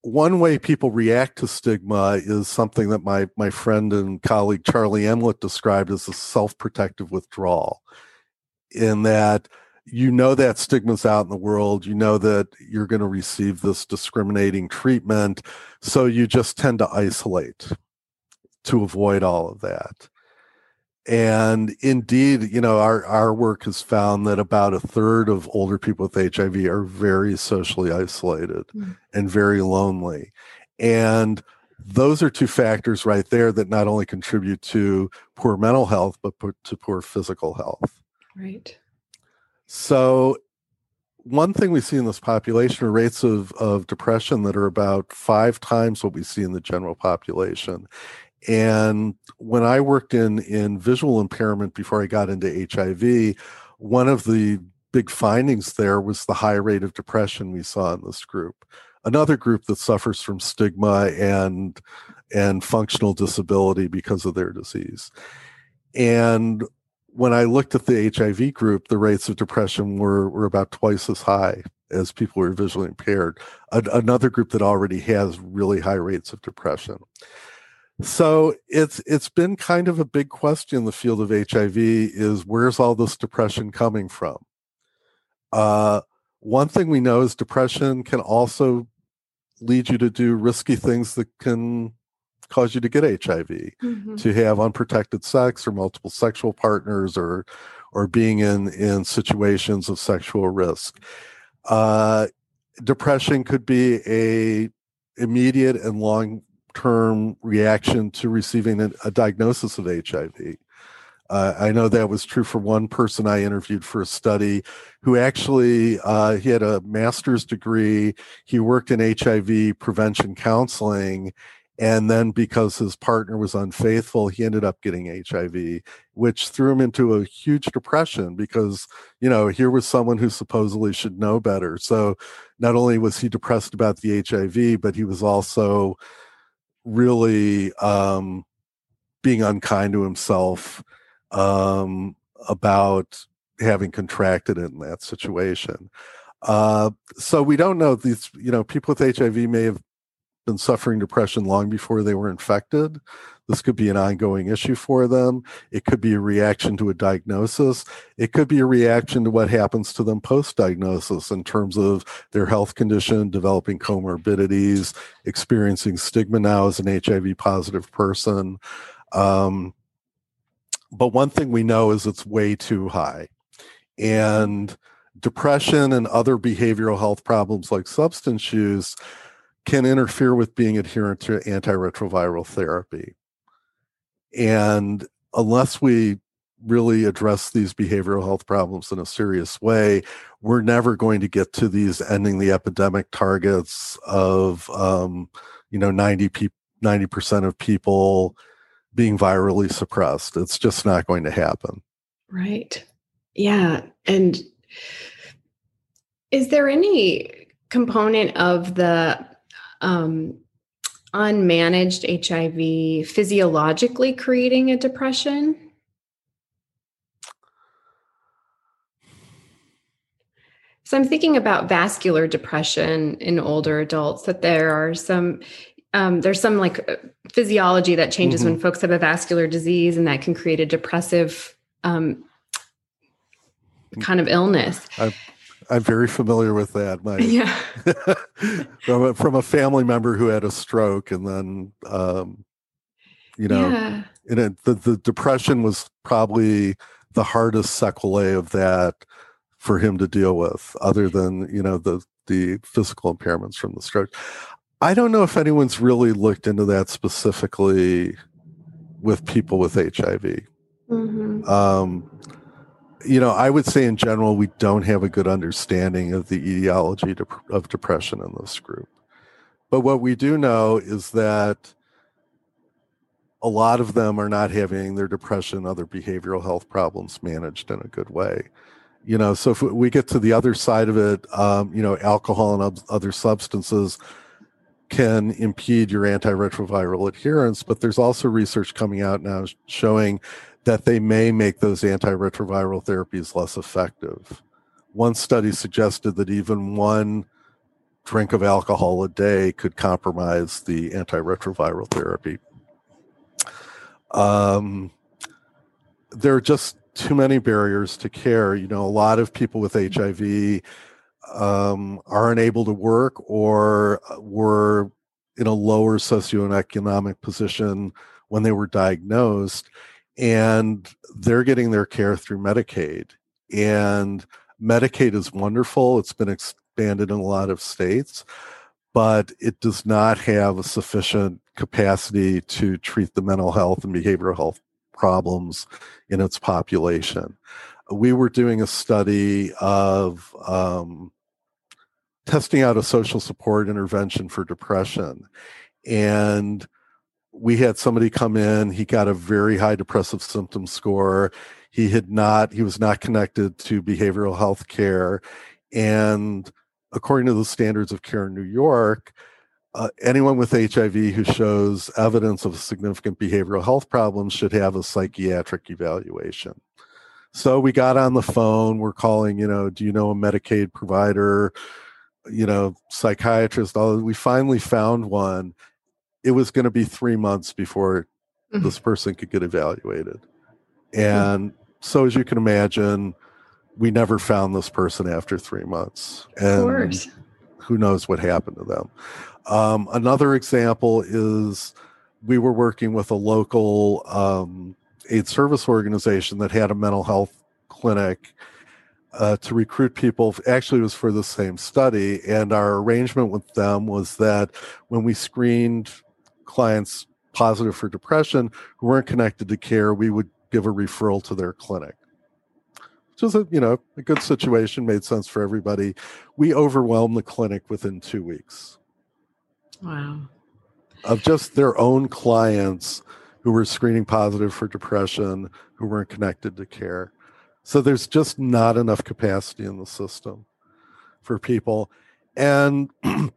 one way people react to stigma is something that my my friend and colleague Charlie Emlet described as a self-protective withdrawal. In that you know that stigma's out in the world, you know that you're going to receive this discriminating treatment, so you just tend to isolate to avoid all of that. And indeed, you know, our, our work has found that about a third of older people with HIV are very socially isolated mm-hmm. and very lonely. And those are two factors right there that not only contribute to poor mental health, but to poor physical health. Right. So, one thing we see in this population are rates of, of depression that are about five times what we see in the general population. And when I worked in in visual impairment before I got into HIV, one of the big findings there was the high rate of depression we saw in this group. Another group that suffers from stigma and and functional disability because of their disease. And when I looked at the HIV group, the rates of depression were, were about twice as high as people who are visually impaired. A, another group that already has really high rates of depression. So it's it's been kind of a big question in the field of HIV is where's all this depression coming from? Uh, one thing we know is depression can also lead you to do risky things that can cause you to get HIV, mm-hmm. to have unprotected sex or multiple sexual partners or or being in in situations of sexual risk. Uh, depression could be a immediate and long term reaction to receiving a, a diagnosis of HIV. Uh, I know that was true for one person I interviewed for a study who actually uh, he had a master's degree. He worked in HIV prevention counseling, and then because his partner was unfaithful, he ended up getting HIV, which threw him into a huge depression because you know here was someone who supposedly should know better. So not only was he depressed about the HIV, but he was also really um, being unkind to himself um, about having contracted it in that situation. Uh, so we don't know these, you know, people with HIV may have been suffering depression long before they were infected. This could be an ongoing issue for them. It could be a reaction to a diagnosis. It could be a reaction to what happens to them post diagnosis in terms of their health condition, developing comorbidities, experiencing stigma now as an HIV positive person. Um, but one thing we know is it's way too high. And depression and other behavioral health problems like substance use can interfere with being adherent to antiretroviral therapy. And unless we really address these behavioral health problems in a serious way, we're never going to get to these ending the epidemic targets of, um, you know, 90 pe- 90% of people being virally suppressed. It's just not going to happen. Right. Yeah. And is there any component of the um, unmanaged HIV physiologically creating a depression? So I'm thinking about vascular depression in older adults. That there are some, um, there's some like uh, physiology that changes mm-hmm. when folks have a vascular disease, and that can create a depressive um, kind of illness. I've, I'm very familiar with that. My yeah, from a, from a family member who had a stroke, and then um, you know, yeah. and it, the the depression was probably the hardest sequelae of that for him to deal with, other than you know the the physical impairments from the stroke. I don't know if anyone's really looked into that specifically with people with HIV. Mm-hmm. Um, you know, I would say in general, we don't have a good understanding of the etiology of depression in this group. But what we do know is that a lot of them are not having their depression, other behavioral health problems managed in a good way. You know, so if we get to the other side of it, um, you know, alcohol and other substances can impede your antiretroviral adherence, but there's also research coming out now showing that they may make those antiretroviral therapies less effective. One study suggested that even one drink of alcohol a day could compromise the antiretroviral therapy. Um, there are just too many barriers to care. You know, a lot of people with HIV um, are unable to work or were in a lower socioeconomic position when they were diagnosed, and they're getting their care through Medicaid. And Medicaid is wonderful, it's been expanded in a lot of states, but it does not have a sufficient capacity to treat the mental health and behavioral health problems in its population. We were doing a study of um, testing out a social support intervention for depression. And we had somebody come in, he got a very high depressive symptom score. He had not, he was not connected to behavioral health care. And according to the standards of care in New York, uh, anyone with HIV who shows evidence of significant behavioral health problems should have a psychiatric evaluation. So we got on the phone. We're calling, you know, do you know a Medicaid provider? You know, psychiatrist. All we finally found one. It was going to be three months before mm-hmm. this person could get evaluated, mm-hmm. and mm-hmm. so as you can imagine, we never found this person after three months. And who knows what happened to them. Um, another example is we were working with a local um, aid service organization that had a mental health clinic uh, to recruit people. Actually, it was for the same study. And our arrangement with them was that when we screened clients positive for depression who weren't connected to care, we would give a referral to their clinic. Which is a you know a good situation made sense for everybody. We overwhelmed the clinic within two weeks. Wow. Of just their own clients who were screening positive for depression who weren't connected to care. So there's just not enough capacity in the system for people. And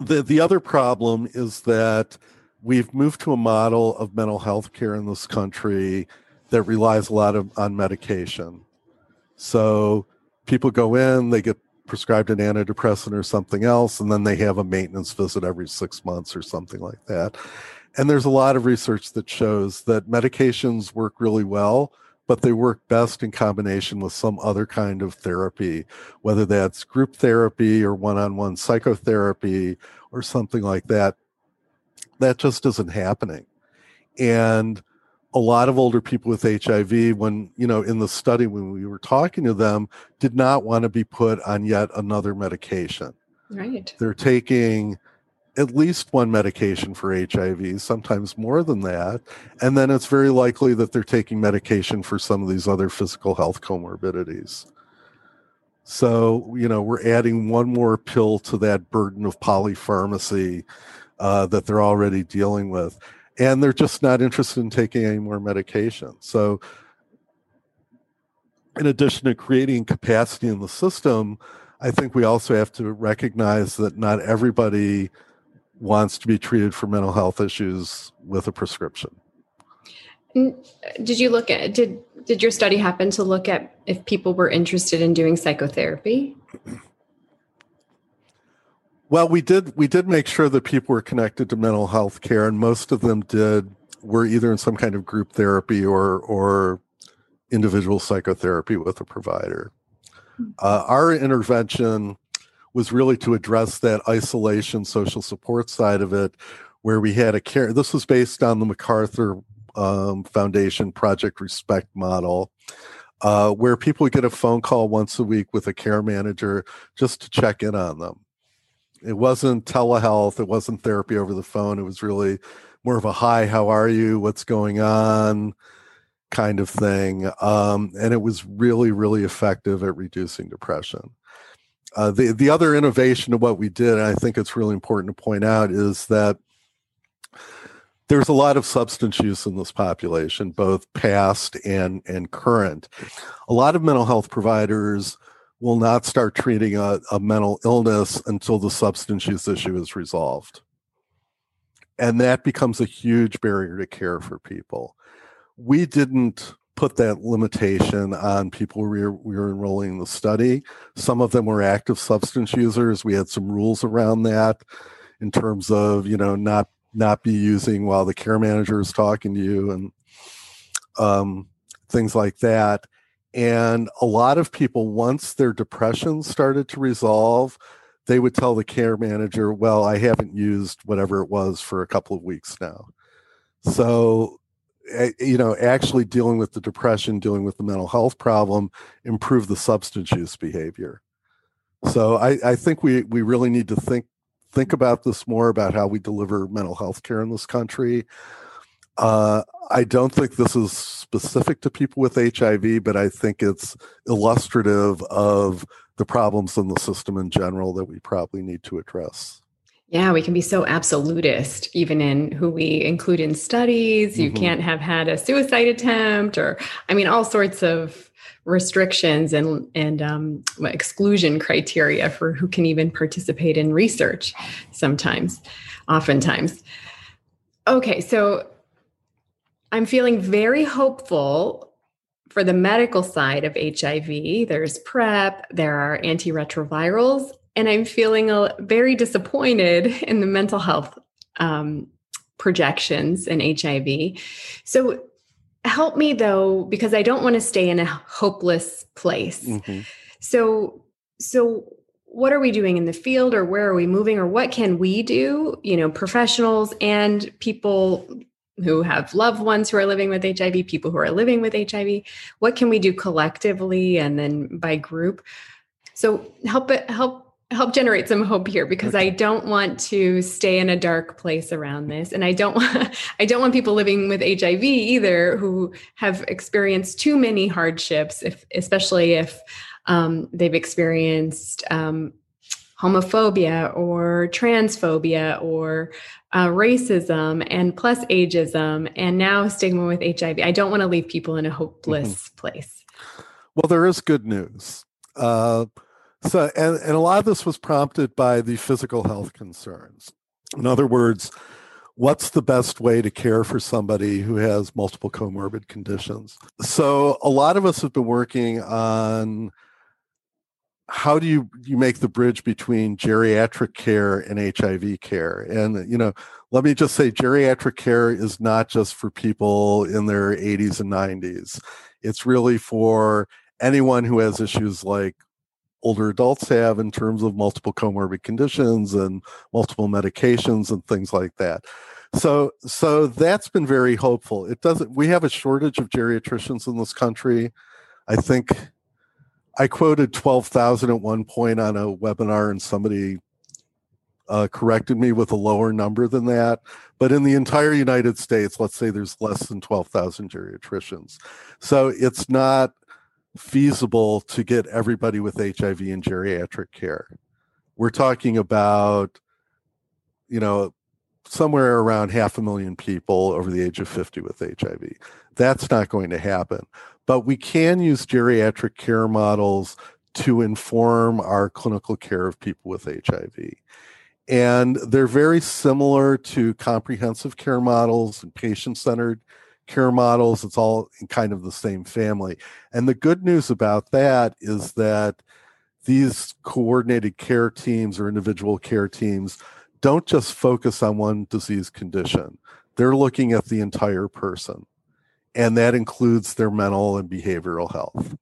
the the other problem is that we've moved to a model of mental health care in this country that relies a lot of, on medication so people go in, they get prescribed an antidepressant or something else, and then they have a maintenance visit every six months or something like that. And there's a lot of research that shows that medications work really well, but they work best in combination with some other kind of therapy, whether that's group therapy or one on one psychotherapy or something like that. That just isn't happening. And a lot of older people with HIV, when, you know, in the study, when we were talking to them, did not want to be put on yet another medication. Right. They're taking at least one medication for HIV, sometimes more than that. And then it's very likely that they're taking medication for some of these other physical health comorbidities. So, you know, we're adding one more pill to that burden of polypharmacy uh, that they're already dealing with and they're just not interested in taking any more medication. So, in addition to creating capacity in the system, I think we also have to recognize that not everybody wants to be treated for mental health issues with a prescription. Did you look at did did your study happen to look at if people were interested in doing psychotherapy? Well, we did we did make sure that people were connected to mental health care, and most of them did were either in some kind of group therapy or or individual psychotherapy with a provider. Hmm. Uh, our intervention was really to address that isolation social support side of it, where we had a care. This was based on the MacArthur um, Foundation Project Respect model. Uh, where people would get a phone call once a week with a care manager just to check in on them it wasn't telehealth it wasn't therapy over the phone it was really more of a hi how are you what's going on kind of thing um, and it was really really effective at reducing depression uh, the the other innovation of what we did, and I think it's really important to point out, is that there's a lot of substance use in this population, both past and and current. A lot of mental health providers will not start treating a, a mental illness until the substance use issue is resolved. And that becomes a huge barrier to care for people. We didn't put that limitation on people we were, we were enrolling in the study. Some of them were active substance users. We had some rules around that in terms of, you know, not not be using while the care manager is talking to you and um, things like that. And a lot of people, once their depression started to resolve, they would tell the care manager, Well, I haven't used whatever it was for a couple of weeks now. So, you know, actually dealing with the depression, dealing with the mental health problem, improve the substance use behavior. So I, I think we, we really need to think think about this more about how we deliver mental health care in this country. Uh, I don't think this is specific to people with HIV, but I think it's illustrative of the problems in the system in general that we probably need to address. Yeah, we can be so absolutist, even in who we include in studies. You mm-hmm. can't have had a suicide attempt, or I mean, all sorts of restrictions and and um, exclusion criteria for who can even participate in research sometimes oftentimes okay so i'm feeling very hopeful for the medical side of hiv there's prep there are antiretrovirals and i'm feeling a, very disappointed in the mental health um, projections in hiv so help me though because i don't want to stay in a hopeless place. Mm-hmm. so so what are we doing in the field or where are we moving or what can we do you know professionals and people who have loved ones who are living with hiv people who are living with hiv what can we do collectively and then by group? So help it help help generate some hope here because okay. I don't want to stay in a dark place around this and I don't want I don't want people living with HIV either who have experienced too many hardships if especially if um, they've experienced um, homophobia or transphobia or uh, racism and plus ageism and now stigma with HIV. I don't want to leave people in a hopeless mm-hmm. place. Well, there is good news. Uh, so, and, and a lot of this was prompted by the physical health concerns. In other words, what's the best way to care for somebody who has multiple comorbid conditions? So, a lot of us have been working on how do you you make the bridge between geriatric care and HIV care? And you know, let me just say geriatric care is not just for people in their 80s and 90s. It's really for anyone who has issues like older adults have in terms of multiple comorbid conditions and multiple medications and things like that. So so that's been very hopeful. It doesn't we have a shortage of geriatricians in this country. I think I quoted 12,000 at one point on a webinar and somebody uh, corrected me with a lower number than that. But in the entire United States, let's say there's less than 12,000 geriatricians. So it's not feasible to get everybody with HIV in geriatric care. We're talking about, you know, somewhere around half a million people over the age of 50 with HIV. That's not going to happen. But we can use geriatric care models to inform our clinical care of people with HIV. And they're very similar to comprehensive care models and patient centered care models. It's all in kind of the same family. And the good news about that is that these coordinated care teams or individual care teams don't just focus on one disease condition, they're looking at the entire person. And that includes their mental and behavioral health.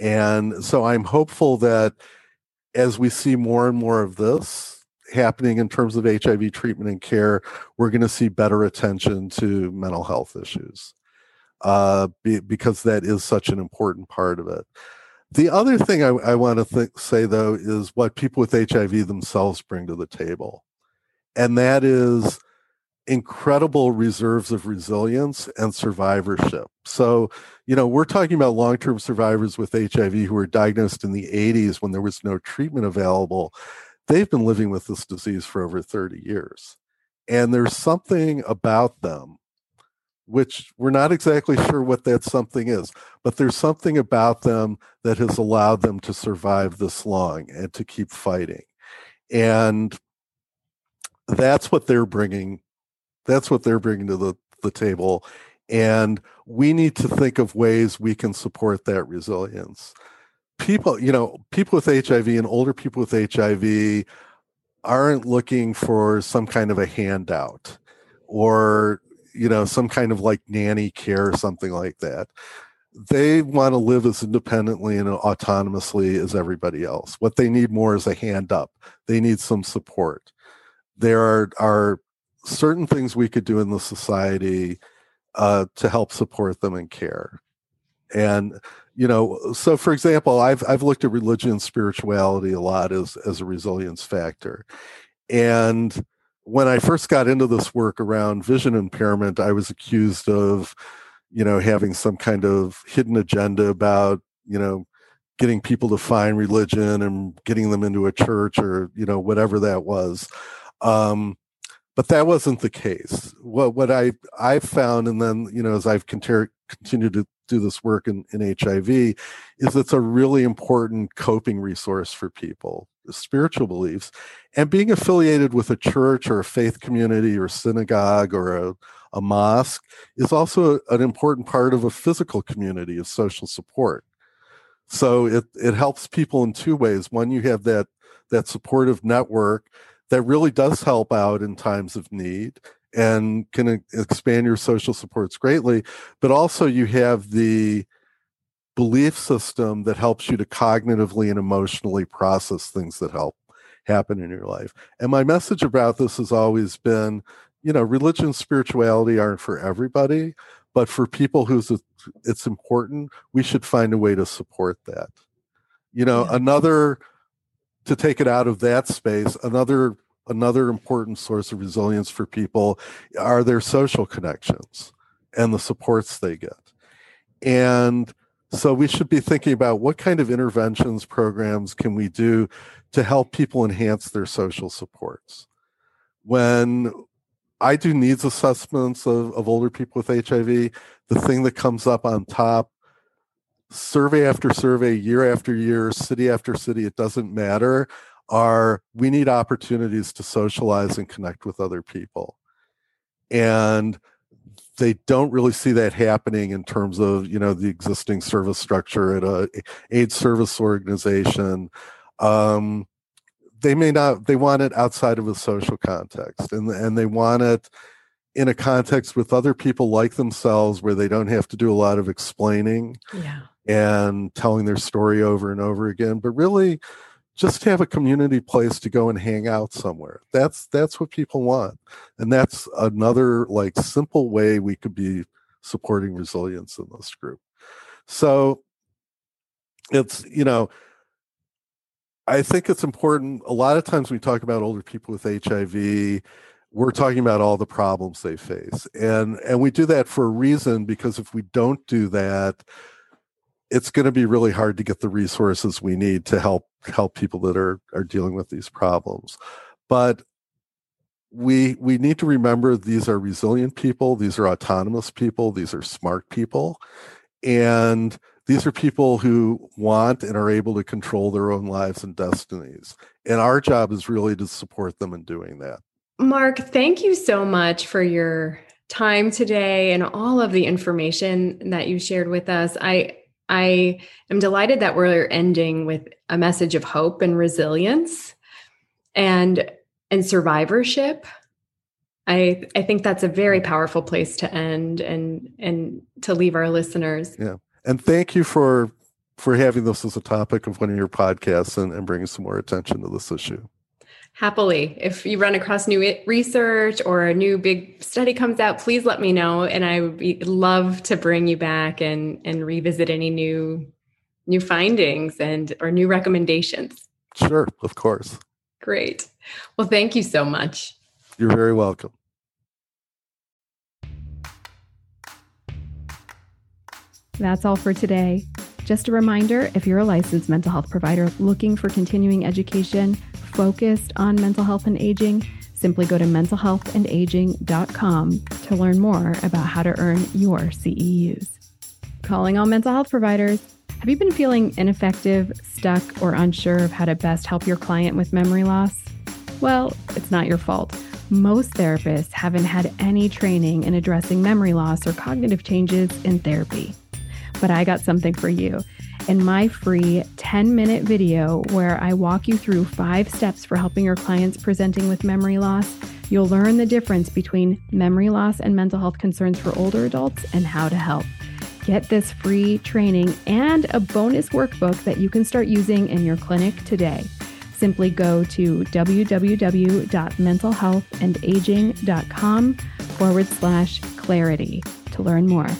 And so I'm hopeful that as we see more and more of this, happening in terms of HIV treatment and care, we're going to see better attention to mental health issues uh, be, because that is such an important part of it. The other thing I, I want to th- say, though, is what people with HIV themselves bring to the table. And that is incredible reserves of resilience and survivorship. So, you know, we're talking about long term survivors with HIV who were diagnosed in the 80s when there was no treatment available. They've been living with this disease for over 30 years. And there's something about them, which we're not exactly sure what that something is, but there's something about them that has allowed them to survive this long and to keep fighting. And that's what they're bringing that's what they're bringing to the, the table. And we need to think of ways we can support that resilience. People, you know, people with HIV and older people with HIV aren't looking for some kind of a handout or, you know, some kind of like nanny care or something like that. They want to live as independently and autonomously as everybody else. What they need more is a hand up. They need some support. There are, are certain things we could do in the society uh, to help support them and care. And you know, so for example, I've I've looked at religion and spirituality a lot as as a resilience factor. And when I first got into this work around vision impairment, I was accused of, you know, having some kind of hidden agenda about, you know, getting people to find religion and getting them into a church or, you know, whatever that was. Um, but that wasn't the case. What what I I found, and then you know, as I've continued to do this work in, in HIV, is it's a really important coping resource for people, spiritual beliefs, and being affiliated with a church or a faith community or synagogue or a, a mosque is also an important part of a physical community of social support. So it it helps people in two ways. One, you have that that supportive network that really does help out in times of need and can expand your social supports greatly. But also, you have the belief system that helps you to cognitively and emotionally process things that help happen in your life. And my message about this has always been you know, religion and spirituality aren't for everybody, but for people who's it's important, we should find a way to support that. You know, yeah. another to take it out of that space, another another important source of resilience for people are their social connections and the supports they get. And so we should be thinking about what kind of interventions programs can we do to help people enhance their social supports. When I do needs assessments of, of older people with HIV, the thing that comes up on top survey after survey, year after year, city after city, it doesn't matter, are we need opportunities to socialize and connect with other people. And they don't really see that happening in terms of you know the existing service structure at a aid service organization. Um, they may not. They want it outside of a social context, and and they want it in a context with other people like themselves, where they don't have to do a lot of explaining. Yeah and telling their story over and over again, but really just have a community place to go and hang out somewhere. That's that's what people want. And that's another like simple way we could be supporting resilience in this group. So it's, you know, I think it's important. A lot of times we talk about older people with HIV, we're talking about all the problems they face. And and we do that for a reason because if we don't do that, it's going to be really hard to get the resources we need to help help people that are are dealing with these problems. But we we need to remember these are resilient people these are autonomous people these are smart people and these are people who want and are able to control their own lives and destinies and our job is really to support them in doing that. Mark thank you so much for your time today and all of the information that you shared with us. I I am delighted that we're ending with a message of hope and resilience and and survivorship. I I think that's a very mm-hmm. powerful place to end and and to leave our listeners. Yeah. And thank you for for having this as a topic of one of your podcasts and, and bringing some more attention to this issue Happily. If you run across new research or a new big study comes out, please let me know. And I would be, love to bring you back and, and revisit any new new findings and or new recommendations. Sure, of course. Great. Well, thank you so much. You're very welcome. That's all for today. Just a reminder if you're a licensed mental health provider looking for continuing education, focused on mental health and aging, simply go to mentalhealthandaging.com to learn more about how to earn your CEUs. Calling all mental health providers. Have you been feeling ineffective, stuck, or unsure of how to best help your client with memory loss? Well, it's not your fault. Most therapists haven't had any training in addressing memory loss or cognitive changes in therapy but I got something for you. In my free 10 minute video, where I walk you through five steps for helping your clients presenting with memory loss, you'll learn the difference between memory loss and mental health concerns for older adults and how to help. Get this free training and a bonus workbook that you can start using in your clinic today. Simply go to www.mentalhealthandaging.com forward slash clarity to learn more.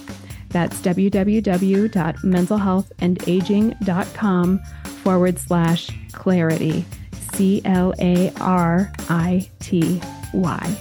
That's www.mentalhealthandaging.com forward slash clarity. C L A R I T Y.